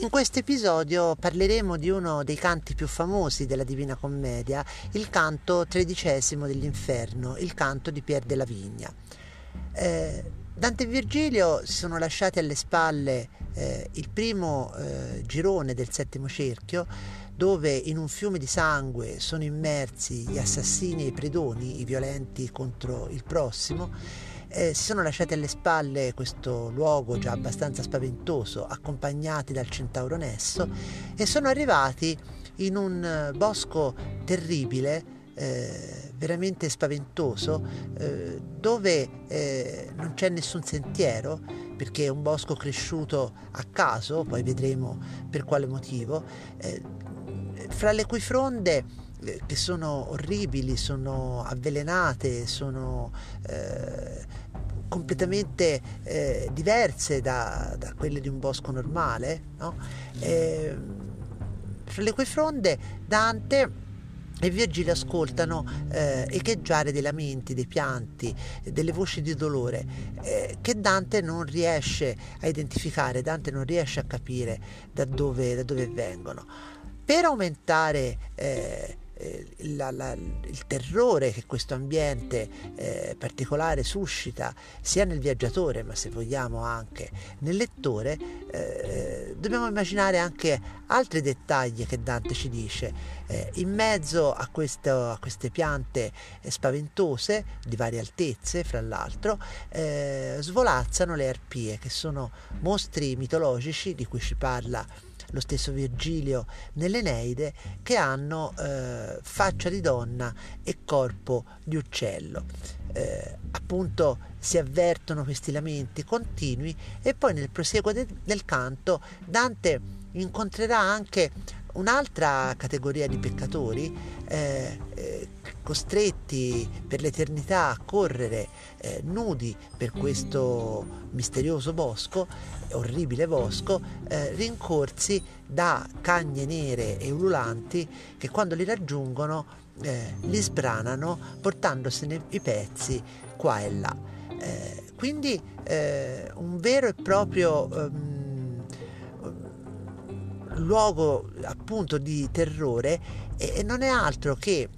In questo episodio parleremo di uno dei canti più famosi della Divina Commedia, il canto tredicesimo dell'Inferno, il canto di Pier della Vigna. Eh, Dante e Virgilio si sono lasciati alle spalle eh, il primo eh, girone del settimo cerchio, dove in un fiume di sangue sono immersi gli assassini e i predoni, i violenti contro il prossimo, eh, si sono lasciati alle spalle questo luogo già abbastanza spaventoso, accompagnati dal centauro Nesso, e sono arrivati in un eh, bosco terribile, eh, veramente spaventoso, eh, dove eh, non c'è nessun sentiero, perché è un bosco cresciuto a caso, poi vedremo per quale motivo, eh, fra le cui fronde che sono orribili, sono avvelenate, sono eh, completamente eh, diverse da, da, quelle di un bosco normale, no? eh, fra le cui fronde Dante e Virgilio ascoltano eh, echeggiare dei lamenti, dei pianti, delle voci di dolore eh, che Dante non riesce a identificare, Dante non riesce a capire da dove, da dove vengono. Per aumentare eh, eh, la, la, il terrore che questo ambiente eh, particolare suscita sia nel viaggiatore ma se vogliamo anche nel lettore, eh, dobbiamo immaginare anche altri dettagli che Dante ci dice. Eh, in mezzo a, questo, a queste piante spaventose di varie altezze, fra l'altro, eh, svolazzano le arpie che sono mostri mitologici di cui ci parla lo stesso Virgilio nell'Eneide, che hanno eh, faccia di donna e corpo di uccello. Eh, appunto si avvertono questi lamenti continui e poi nel proseguo de- del canto Dante incontrerà anche un'altra categoria di peccatori eh, eh, costretti per l'eternità a correre eh, nudi per questo misterioso bosco, orribile bosco, eh, rincorsi da cagne nere e ululanti che quando li raggiungono eh, li sbranano portandosene i pezzi qua e là. Quindi un vero e proprio um, luogo appunto di terrore e non è altro che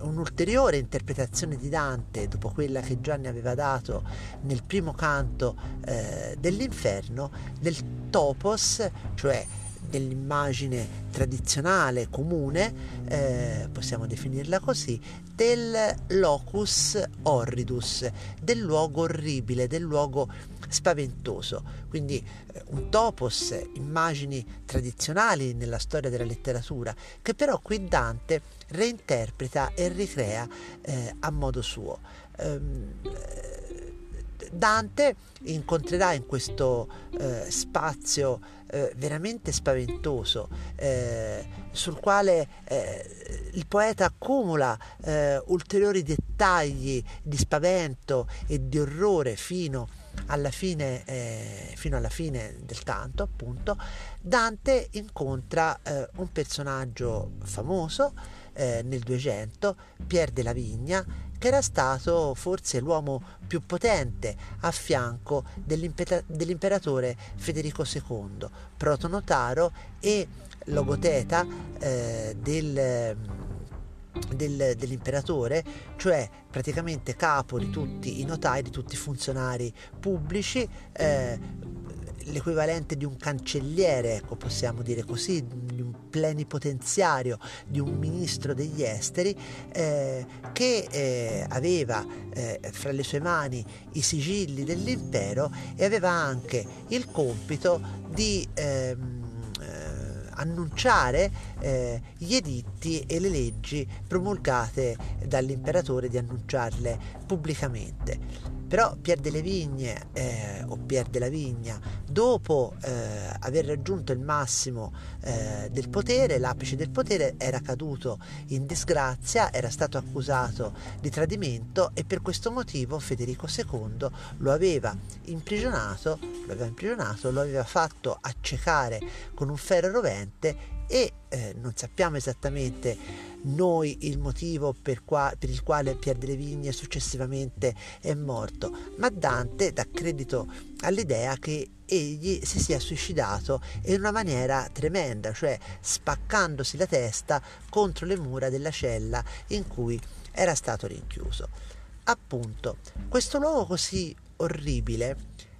un'ulteriore interpretazione di Dante dopo quella che Gianni aveva dato nel primo canto eh, dell'inferno del topos, cioè dell'immagine tradizionale comune, eh, possiamo definirla così, del locus horridus, del luogo orribile, del luogo spaventoso. Quindi eh, un topos, immagini tradizionali nella storia della letteratura, che però qui Dante reinterpreta e ricrea eh, a modo suo. Um, Dante incontrerà in questo eh, spazio eh, veramente spaventoso eh, sul quale eh, il poeta accumula eh, ulteriori dettagli di spavento e di orrore fino alla fine, eh, fino alla fine del canto appunto. Dante incontra un personaggio famoso nel 200 Pier della Vigna che era stato forse l'uomo più potente a fianco dell'imperatore Federico II, protonotaro e logoteta eh, del, del, dell'imperatore, cioè praticamente capo di tutti i notai, di tutti i funzionari pubblici, eh, l'equivalente di un cancelliere, ecco, possiamo dire così, di un plenipotenziario, di un ministro degli esteri, eh, che eh, aveva eh, fra le sue mani i sigilli dell'impero e aveva anche il compito di ehm, eh, annunciare eh, gli editti e le leggi promulgate dall'imperatore, di annunciarle pubblicamente. Però Pier delle Vigne eh, o Pier della Vigna, dopo eh, aver raggiunto il massimo eh, del potere, l'apice del potere, era caduto in disgrazia, era stato accusato di tradimento e per questo motivo Federico II lo aveva imprigionato, lo aveva imprigionato, lo aveva fatto accecare con un ferro rovente e eh, non sappiamo esattamente noi il motivo per, qua, per il quale Pier delle Vigne successivamente è morto, ma Dante dà credito all'idea che egli si sia suicidato in una maniera tremenda, cioè spaccandosi la testa contro le mura della cella in cui era stato rinchiuso. Appunto, questo luogo così orribile,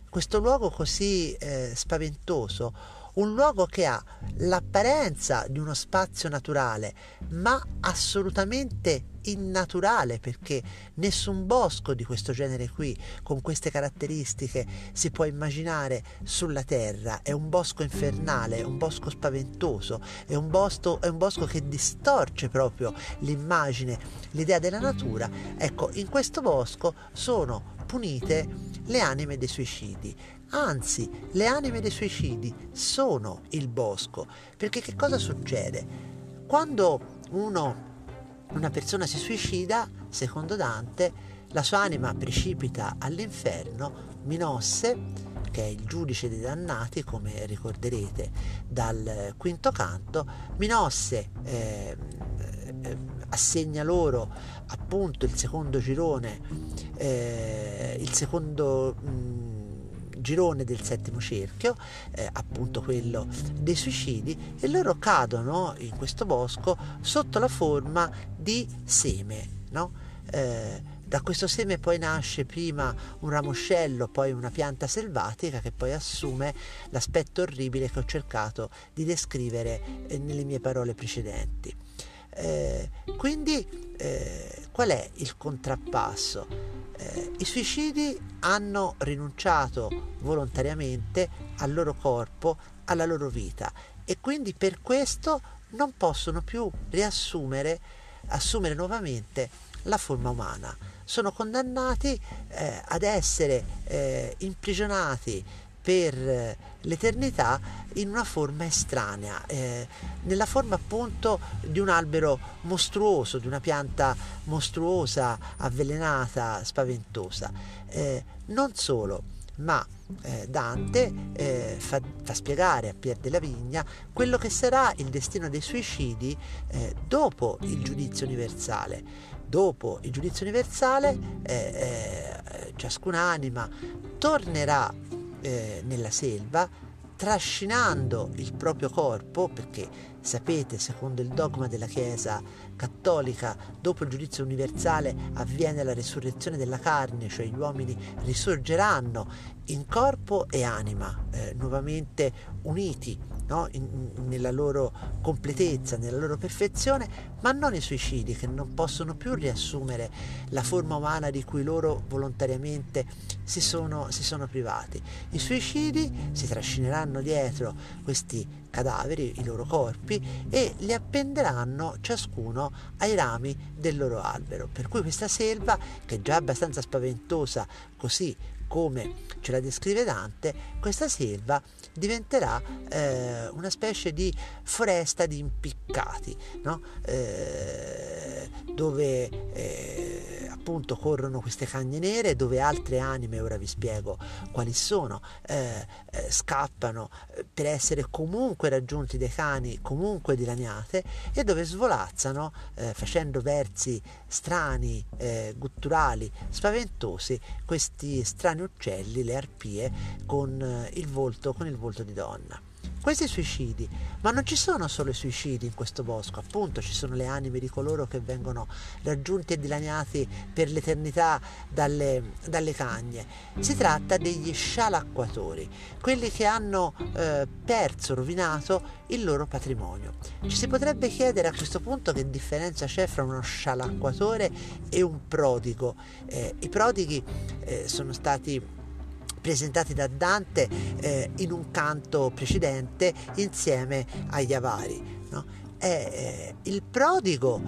questo luogo così eh, spaventoso, un luogo che ha l'apparenza di uno spazio naturale, ma assolutamente innaturale perché nessun bosco di questo genere qui, con queste caratteristiche, si può immaginare sulla terra. È un bosco infernale, è un bosco spaventoso, è un bosco, è un bosco che distorce proprio l'immagine, l'idea della natura. Ecco, in questo bosco sono punite le anime dei suicidi Anzi, le anime dei suicidi sono il bosco, perché che cosa succede? Quando uno, una persona si suicida, secondo Dante, la sua anima precipita all'inferno, Minosse, che è il giudice dei dannati, come ricorderete dal quinto canto, Minosse eh, eh, assegna loro appunto il secondo girone, eh, il secondo... Mh, girone del settimo cerchio, eh, appunto quello dei suicidi, e loro cadono in questo bosco sotto la forma di seme. No? Eh, da questo seme poi nasce prima un ramoscello, poi una pianta selvatica che poi assume l'aspetto orribile che ho cercato di descrivere eh, nelle mie parole precedenti. Eh, quindi eh, qual è il contrappasso? Eh, i suicidi hanno rinunciato volontariamente al loro corpo, alla loro vita e quindi per questo non possono più riassumere, assumere nuovamente la forma umana. Sono condannati eh, ad essere eh, imprigionati per eh, l'eternità in una forma estranea, eh, nella forma appunto di un albero mostruoso, di una pianta mostruosa, avvelenata, spaventosa. Eh, non solo, ma eh, Dante eh, fa, fa, spiegare a Pier della Vigna quello che sarà il destino dei suicidi eh, dopo il giudizio universale. Dopo il giudizio universale ciascun'anima tornerà eh, nella selva trascinando il proprio corpo, perché sapete, secondo il dogma della Chiesa cattolica, dopo il giudizio universale avviene la resurrezione della carne, cioè gli uomini risorgeranno in corpo e anima, eh, nuovamente uniti no? in, nella loro completezza, nella loro perfezione, ma non i suicidi che non possono più riassumere la forma umana di cui loro volontariamente si sono, si sono privati. I suicidi si trascineranno dietro questi cadaveri, i loro corpi, e li appenderanno ciascuno ai rami del loro albero. Per cui questa selva, che è già abbastanza spaventosa così come ce la descrive Dante, questa selva diventerà eh, una specie di foresta di impiccati, no? eh, dove eh, appunto corrono queste cagne nere, dove altre anime, ora vi spiego quali sono, eh, eh, scappano eh, per essere comunque raggiunti dai cani, comunque dilaniate, e dove svolazzano facendo versi strani, gutturali, spaventosi, questi strani uccelli, le arpie, con il volto, con il volto di donna. Questi suicidi, ma non ci sono solo i suicidi in questo bosco, appunto ci sono le anime di coloro che vengono raggiunti e dilaniati per l'eternità dalle, dalle cagne. Si tratta degli scialacquatori, quelli che hanno eh, perso, rovinato il loro patrimonio. Ci si potrebbe chiedere a questo punto che differenza c'è fra uno scialacquatore e un prodigo. Eh, I prodighi eh, sono stati presentati da Dante eh, in un canto precedente insieme agli avari. No? Eh, il prodigo,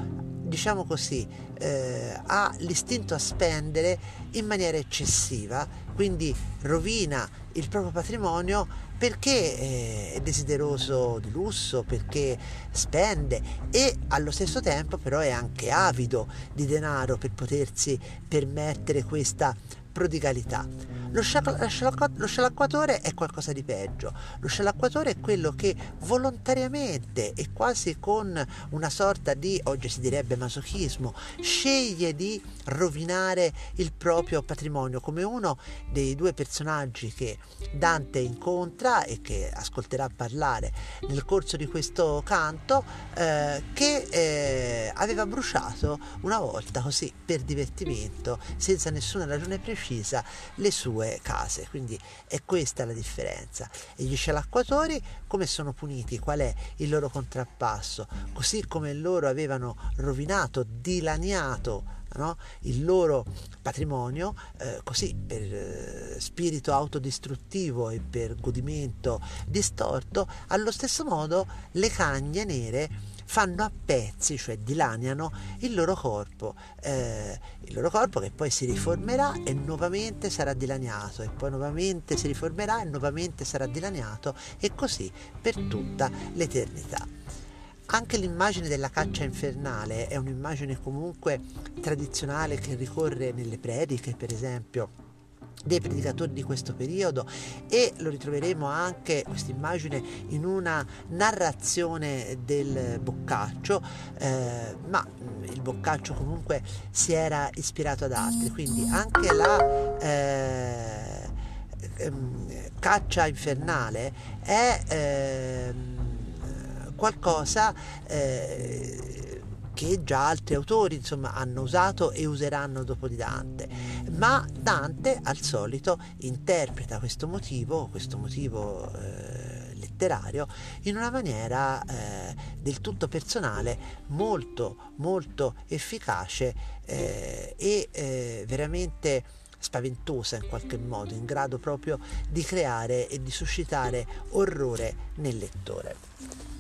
diciamo così, eh, ha l'istinto a spendere in maniera eccessiva, quindi rovina il proprio patrimonio perché eh, è desideroso di lusso, perché spende e allo stesso tempo però è anche avido di denaro per potersi permettere questa prodigalità. Lo, scialacquatore è qualcosa di peggio. Lo scialacquatore è quello che volontariamente e quasi con una sorta di, oggi si direbbe masochismo, sceglie di rovinare il proprio patrimonio, come uno dei due personaggi che Dante incontra e che ascolterà parlare nel corso di questo canto, eh, che eh, aveva bruciato una volta così per divertimento, senza nessuna ragione precisa, le sue case, quindi è questa la differenza. E gli scialacquatori come sono puniti? Qual è il loro contrappasso? Così come loro avevano rovinato, dilaniato No? il loro patrimonio eh, così per eh, spirito autodistruttivo e per godimento distorto, allo stesso modo le cagne nere fanno a pezzi, cioè dilaniano il loro corpo, eh, il loro corpo che poi si riformerà e nuovamente sarà dilaniato e poi nuovamente si riformerà e nuovamente sarà dilaniato e così per tutta l'eternità. Anche l'immagine della caccia infernale è un'immagine comunque tradizionale che ricorre nelle prediche, per esempio dei predicatori di questo periodo e lo ritroveremo anche questa immagine in una narrazione del Boccaccio eh, ma il Boccaccio comunque si era ispirato ad altri quindi anche la eh, ehm, caccia infernale è eh, qualcosa che già altri autori insomma, hanno usato e useranno dopo di Dante. Ma Dante al solito interpreta questo motivo, questo motivo eh, letterario, in una maniera eh, del tutto personale, molto molto efficace eh, e eh, veramente spaventosa in qualche modo, in grado proprio di creare e di suscitare orrore nel lettore.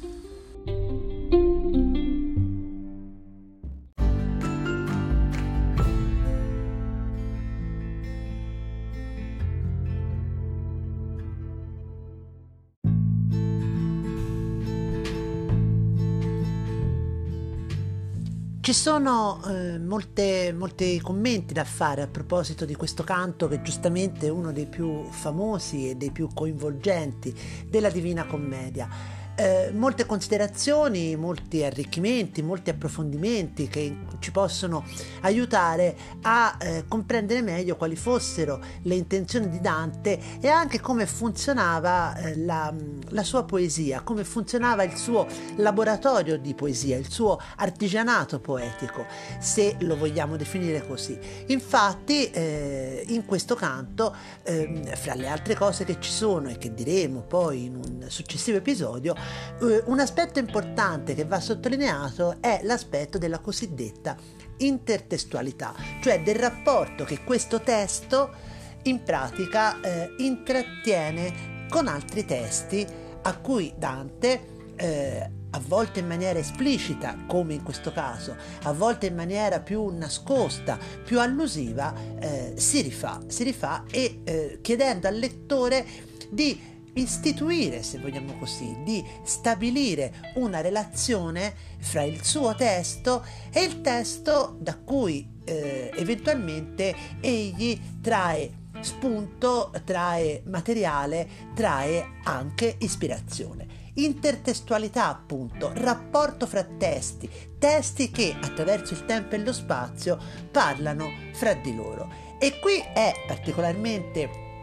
Ci sono eh, molti commenti da fare a proposito di questo canto che giustamente è uno dei più famosi e dei più coinvolgenti della Divina Commedia eh, molte considerazioni, molti arricchimenti, molti approfondimenti che ci possono aiutare a eh, comprendere meglio quali fossero le intenzioni di Dante e anche come funzionava eh, la, la, sua poesia, come funzionava il suo laboratorio di poesia, il suo artigianato poetico, se lo vogliamo definire così. Infatti eh, in questo canto, ehm, fra le altre cose che ci sono e che diremo poi in un successivo episodio, un aspetto importante che va sottolineato è l'aspetto della cosiddetta intertestualità, cioè del rapporto che questo testo in pratica eh, intrattiene con altri testi a cui Dante eh, a volte in maniera esplicita, come in questo caso, a volte in maniera più nascosta, più allusiva, eh, si rifà, si rifà e eh, chiedendo al lettore di istituire, se vogliamo così, di stabilire una relazione fra il suo testo e il testo da cui eh, eventualmente egli trae spunto, trae materiale, trae anche ispirazione. Intertestualità, appunto, rapporto fra testi, testi che attraverso il tempo e lo spazio parlano fra di loro. E qui è particolarmente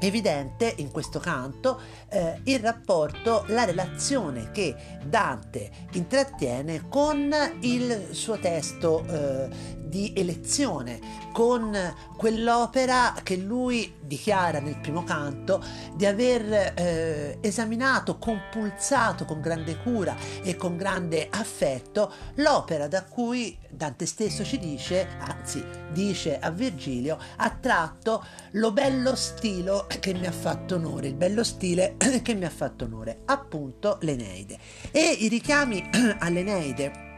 evidente in questo canto eh, il rapporto, la relazione che Dante intrattiene con il suo testo eh, di elezione, con quell'opera che lui dichiara nel primo canto di aver eh, esaminato, compulsato con grande cura e con grande affetto l'opera da cui Dante stesso ci dice, anzi dice a Virgilio, ha tratto lo bello stilo che mi ha fatto onore, il bello stile che mi ha fatto onore, appunto l'Eneide. E i richiami all'Eneide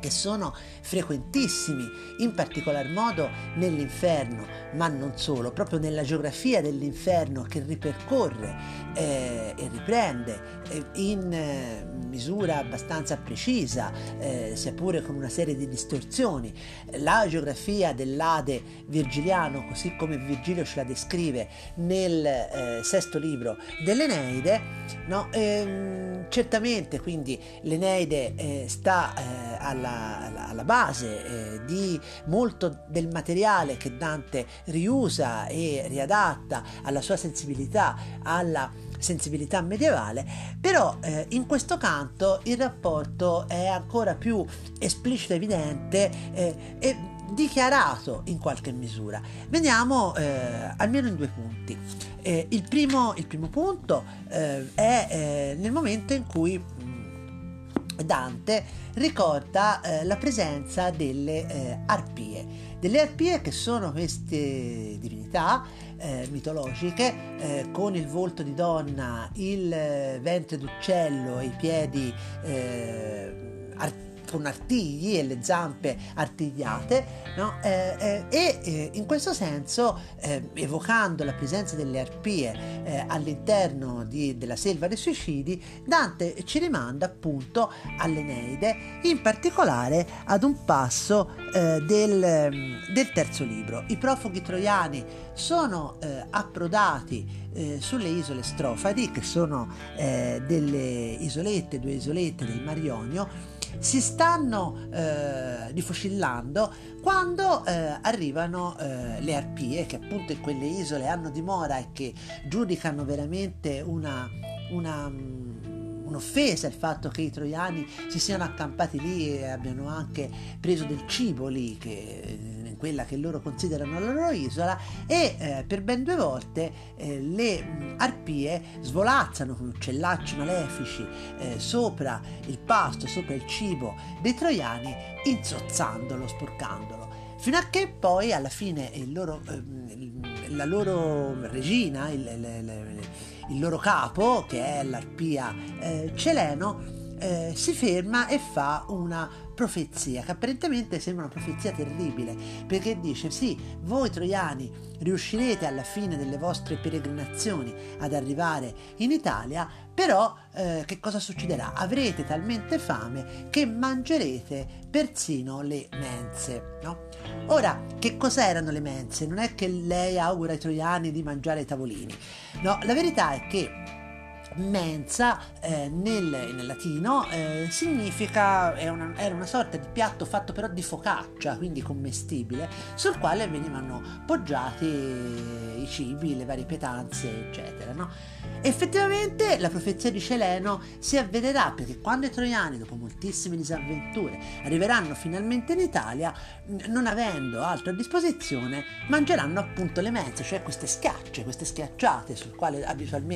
che sono frequentissimi, in particolar modo nell'inferno, ma non solo, proprio nella geografia dell'inferno che ripercorre eh, e riprende eh, in eh, misura abbastanza precisa, eh, sia pure con una serie di distorsioni, la geografia dell'Ade virgiliano, così come Virgilio ce la descrive nel eh, sesto libro dell'Eneide, no? ehm, certamente quindi l'Eneide eh, sta alla alla, alla, base eh, di molto del materiale che Dante riusa e riadatta alla sua sensibilità, alla sensibilità medievale, però eh, in questo canto il rapporto è ancora più esplicito, evidente eh, e dichiarato in qualche misura. Veniamo eh, almeno in due punti. Eh, il primo, il, primo, punto eh, è eh, nel momento in cui Dante ricorda eh, la presenza delle eh, arpie, delle arpie che sono queste divinità eh, mitologiche eh, con il volto di donna, il eh, ventre d'uccello e i piedi eh, artificiali con artigli e le zampe artigliate, no? eh, eh, e eh, in questo senso, eh, evocando la presenza delle arpie eh, all'interno di, della selva dei suicidi, Dante ci rimanda appunto all'Eneide, in particolare ad un passo del, del, terzo libro. I profughi troiani sono approdati sulle isole Strofadi, che sono delle isolette, due isolette del Mar Ionio, si stanno eh, rifocillando quando eh, arrivano eh, le arpie che appunto in quelle isole hanno dimora e che giudicano veramente una, una un'offesa il fatto che i troiani si siano accampati lì e abbiano anche preso del cibo lì, che, in quella che loro considerano la loro isola, e eh, per ben due volte eh, le arpie svolazzano con uccellacci malefici eh, sopra il pasto, sopra il cibo dei troiani, insozzandolo, sporcandolo. Fino a che poi alla fine loro, ehm, la loro regina, il, il, il, il loro capo, che è l'arpia eh, Celeno, eh, si ferma e fa una profezia che apparentemente sembra una profezia terribile perché dice sì voi troiani riuscirete alla fine delle vostre peregrinazioni ad arrivare in Italia però eh, che cosa succederà? Avrete talmente fame che mangerete persino le mense no? ora che cos'erano le mense? Non è che lei augura ai troiani di mangiare i tavolini. No la verità è che mensa eh, nel, nel, latino eh, significa, una, era una sorta di piatto fatto però di focaccia, quindi commestibile, sul quale venivano poggiati i cibi, le varie pietanze, eccetera. No? Effettivamente la profezia di Celeno si avvererà perché quando i troiani, dopo moltissime disavventure, arriveranno finalmente in Italia, non avendo altro a disposizione, mangeranno appunto le mense, cioè queste schiacce, queste schiacciate sul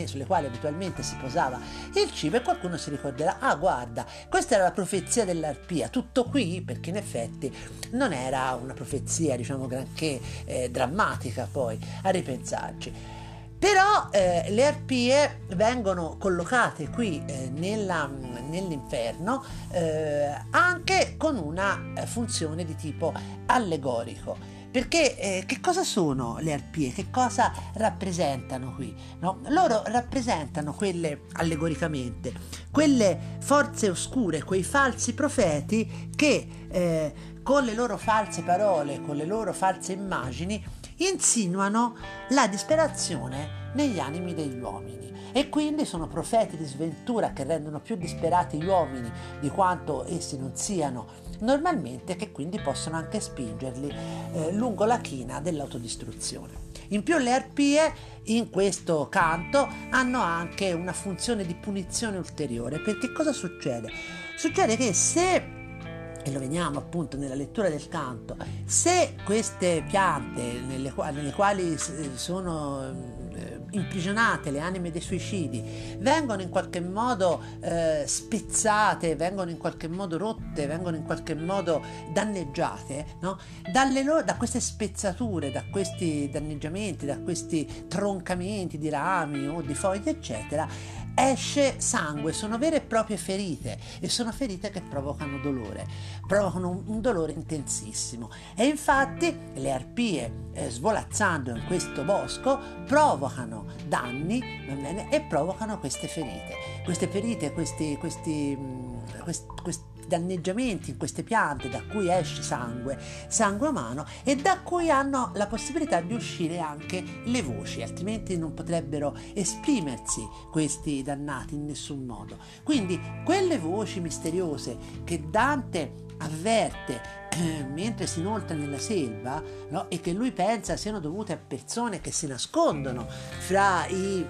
sulle quali abitualmente si posava il cibo e qualcuno si ricorderà, ah guarda, questa era la profezia dell'arpia, tutto qui perché in effetti non era una profezia diciamo granché eh, drammatica poi a ripensarci. Però eh, le arpie vengono collocate qui eh, nella, nell'inferno eh, anche con una eh, funzione di tipo allegorico. Perché eh, che cosa sono le arpie? Che cosa rappresentano qui? No? Loro rappresentano quelle, allegoricamente, quelle forze oscure, quei falsi profeti che eh, con le loro false parole, con le loro false immagini, insinuano la disperazione negli animi degli uomini e quindi sono profeti di sventura che rendono più disperati gli uomini di quanto essi non siano normalmente che quindi possono anche spingerli eh, lungo la china dell'autodistruzione. In più le arpie in questo canto hanno anche una funzione di punizione ulteriore perché cosa succede? Succede che se e lo vediamo appunto nella lettura del canto, se queste piante nelle, quali, quali sono eh, imprigionate le anime dei suicidi vengono in qualche modo eh, spezzate, vengono in qualche modo rotte, vengono in qualche modo danneggiate, no? loro, da queste spezzature, da questi danneggiamenti, da questi troncamenti di rami o di foglie, eccetera, esce sangue, sono vere e proprie ferite e sono ferite che provocano dolore, provocano un, un dolore intensissimo e infatti le arpie eh, svolazzando in questo bosco provocano danni bene, e provocano queste ferite. Queste ferite, questi, questi, questi, questi danneggiamenti in queste piante da cui esce sangue, sangue umano e da cui hanno la possibilità di uscire anche le voci, altrimenti non potrebbero esprimersi questi dannati in nessun modo. Quindi quelle voci misteriose che Dante avverte eh, mentre si inoltra nella selva no? e che lui pensa siano dovute a persone che si nascondono fra i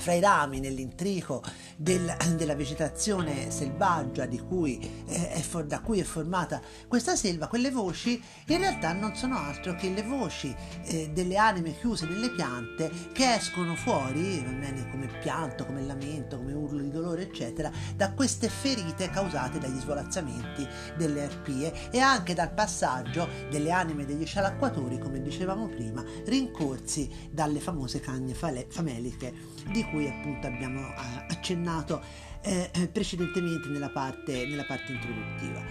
fra i rami nell'intrico del, della vegetazione selvaggia cui, eh, for, da cui è formata questa selva, quelle voci in realtà non sono altro che le voci eh, delle anime chiuse nelle piante che escono fuori, come pianto, come lamento, come urlo di dolore, eccetera, da queste ferite causate dagli svolazzamenti delle arpie e anche dal passaggio delle anime degli scialacquatori, come dicevamo prima, rincorsi dalle famose cagne fameliche di cui appunto abbiamo eh, accennato eh, precedentemente nella parte, nella parte introduttiva.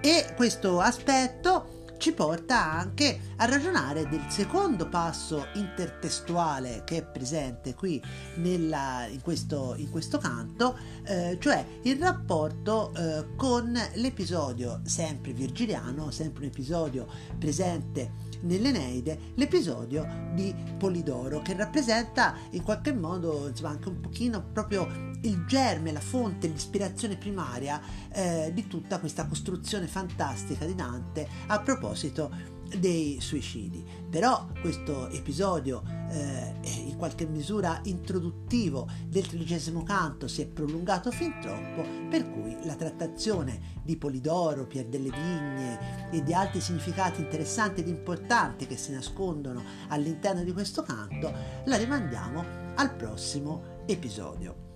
E questo aspetto ci porta anche a ragionare del secondo passo intertestuale che è presente qui nella, in, questo, in, questo, canto, eh, cioè il rapporto eh, con l'episodio sempre virgiliano, sempre un episodio presente nell'Eneide l'episodio di Polidoro che rappresenta in qualche modo insomma, anche un pochino proprio il germe, la fonte, l'ispirazione primaria eh, di tutta questa costruzione fantastica di Dante a proposito dei suicidi. Però questo episodio eh, in qualche misura introduttivo del tredicesimo canto si è prolungato fin troppo, per cui la trattazione di Polidoro, Pier delle Vigne e di altri significati interessanti ed importanti che si nascondono all'interno di questo canto la rimandiamo al prossimo episodio.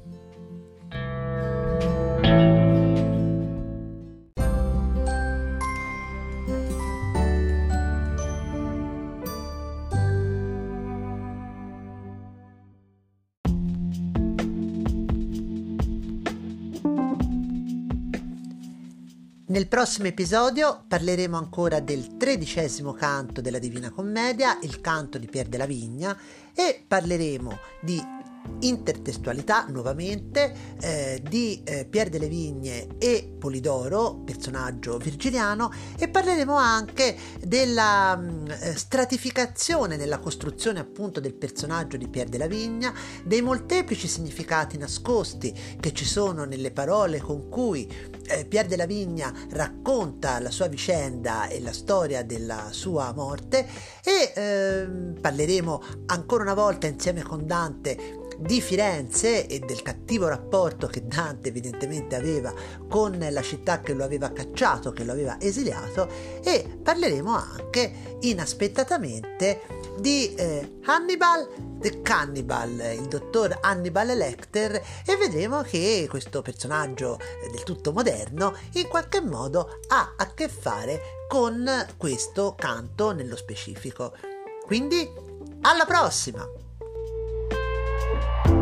Nel prossimo episodio parleremo ancora del tredicesimo canto della Divina Commedia, il canto di Pier della Vigna, e parleremo di intertestualità nuovamente eh, di eh, Pier delle Vigne e Polidoro, personaggio virgiliano, e parleremo anche della mh, mm, eh, stratificazione nella costruzione appunto del personaggio di Pier della Vigna, dei molteplici significati nascosti che ci sono nelle parole con cui eh, Pier della Vigna racconta la sua vicenda e la storia della sua morte e ehm, parleremo ancora una volta insieme con Dante di Firenze e del cattivo rapporto che Dante evidentemente aveva con la città che lo aveva cacciato, che lo aveva esiliato e parleremo anche inaspettatamente di eh, Hannibal the Cannibal, il dottor Hannibal Lecter e vedremo che questo personaggio eh, del tutto moderno in qualche modo ha a che fare con questo canto nello specifico. Quindi alla prossima! you